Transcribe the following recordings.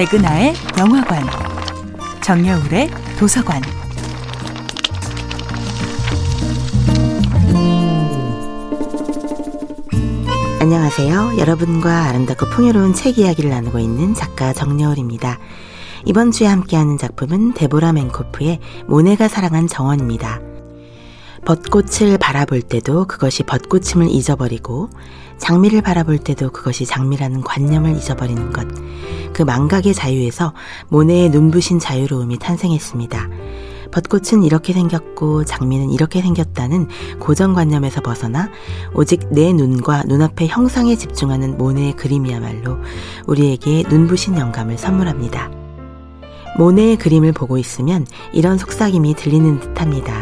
백은하의 영화관, 정여울의 도서관. 안녕하세요. 여러분과 아름답고 풍요로운 책 이야기를 나누고 있는 작가 정여울입니다. 이번 주에 함께하는 작품은 데보라 맨코프의 모네가 사랑한 정원입니다. 벚꽃을 바라볼 때도 그것이 벚꽃임을 잊어버리고 장미를 바라볼 때도 그것이 장미라는 관념을 잊어버리는 것. 그 망각의 자유에서 모네의 눈부신 자유로움이 탄생했습니다. 벚꽃은 이렇게 생겼고 장미는 이렇게 생겼다는 고정관념에서 벗어나 오직 내 눈과 눈앞의 형상에 집중하는 모네의 그림이야말로 우리에게 눈부신 영감을 선물합니다. 모네의 그림을 보고 있으면 이런 속삭임이 들리는 듯합니다.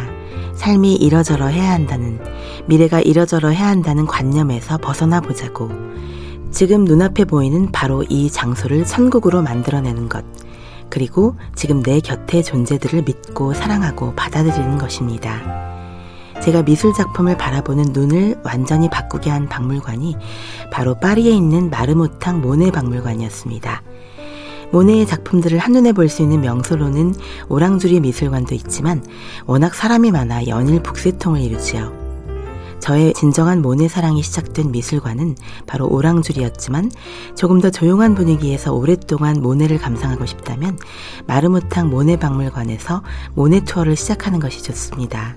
삶이 이러저러 해야 한다는, 미래가 이러저러 해야 한다는 관념에서 벗어나 보자고. 지금 눈앞에 보이는 바로 이 장소를 천국으로 만들어내는 것. 그리고 지금 내 곁의 존재들을 믿고 사랑하고 받아들이는 것입니다. 제가 미술 작품을 바라보는 눈을 완전히 바꾸게 한 박물관이 바로 파리에 있는 마르모탕 모네 박물관이었습니다. 모네의 작품들을 한눈에 볼 수 있는 명소로는 오랑주리 미술관도 있지만 워낙 사람이 많아 연일 북새통을 이루지요. 저의 진정한 모네 사랑이 시작된 미술관은 바로 오랑주리였지만 조금 더 조용한 분위기에서 오랫동안 모네를 감상하고 싶다면 마르모탕 모네 박물관에서 모네 투어를 시작하는 것이 좋습니다.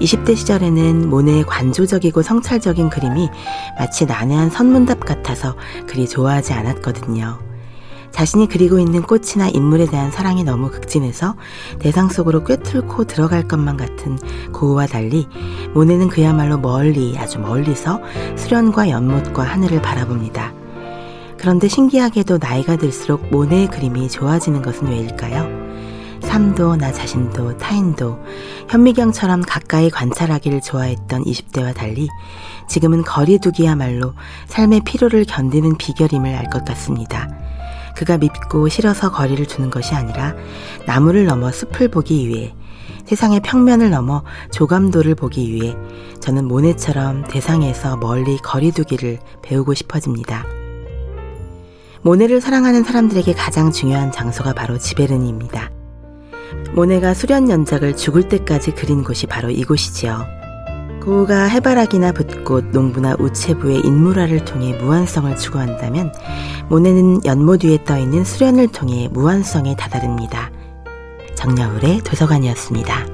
20대 시절에는 모네의 관조적이고 성찰적인 그림이 마치 난해한 선문답 같아서 그리 좋아하지 않았거든요. 자신이 그리고 있는 꽃이나 인물에 대한 사랑이 너무 극진해서 대상 속으로 꿰뚫고 들어갈 것만 같은 고우와 달리 모네는 그야말로 멀리 아주 멀리서 수련과 연못과 하늘을 바라봅니다. 그런데 신기하게도 나이가 들수록 모네의 그림이 좋아지는 것은 왜일까요? 삶도 나 자신도 타인도 현미경처럼 가까이 관찰하기를 좋아했던 20대와 달리 지금은 거리두기야말로 삶의 피로를 견디는 비결임을 알 것 같습니다. 그가 밉고 싫어서 거리를 두는 것이 아니라 나무를 넘어 숲을 보기 위해 세상의 평면을 넘어 조감도를 보기 위해 저는 모네처럼 대상에서 멀리 거리두기를 배우고 싶어집니다. 모네를 사랑하는 사람들에게 가장 중요한 장소가 바로 지베르니입니다. 모네가 수련 연작을 죽을 때까지 그린 곳이 바로 이곳이지요. 고우가 해바라기나 붓꽃, 농부나 우체부의 인물화를 통해 무한성을 추구한다면 모네는 연못 위에 떠있는 수련을 통해 무한성에 다다릅니다. 정여울의 도서관이었습니다.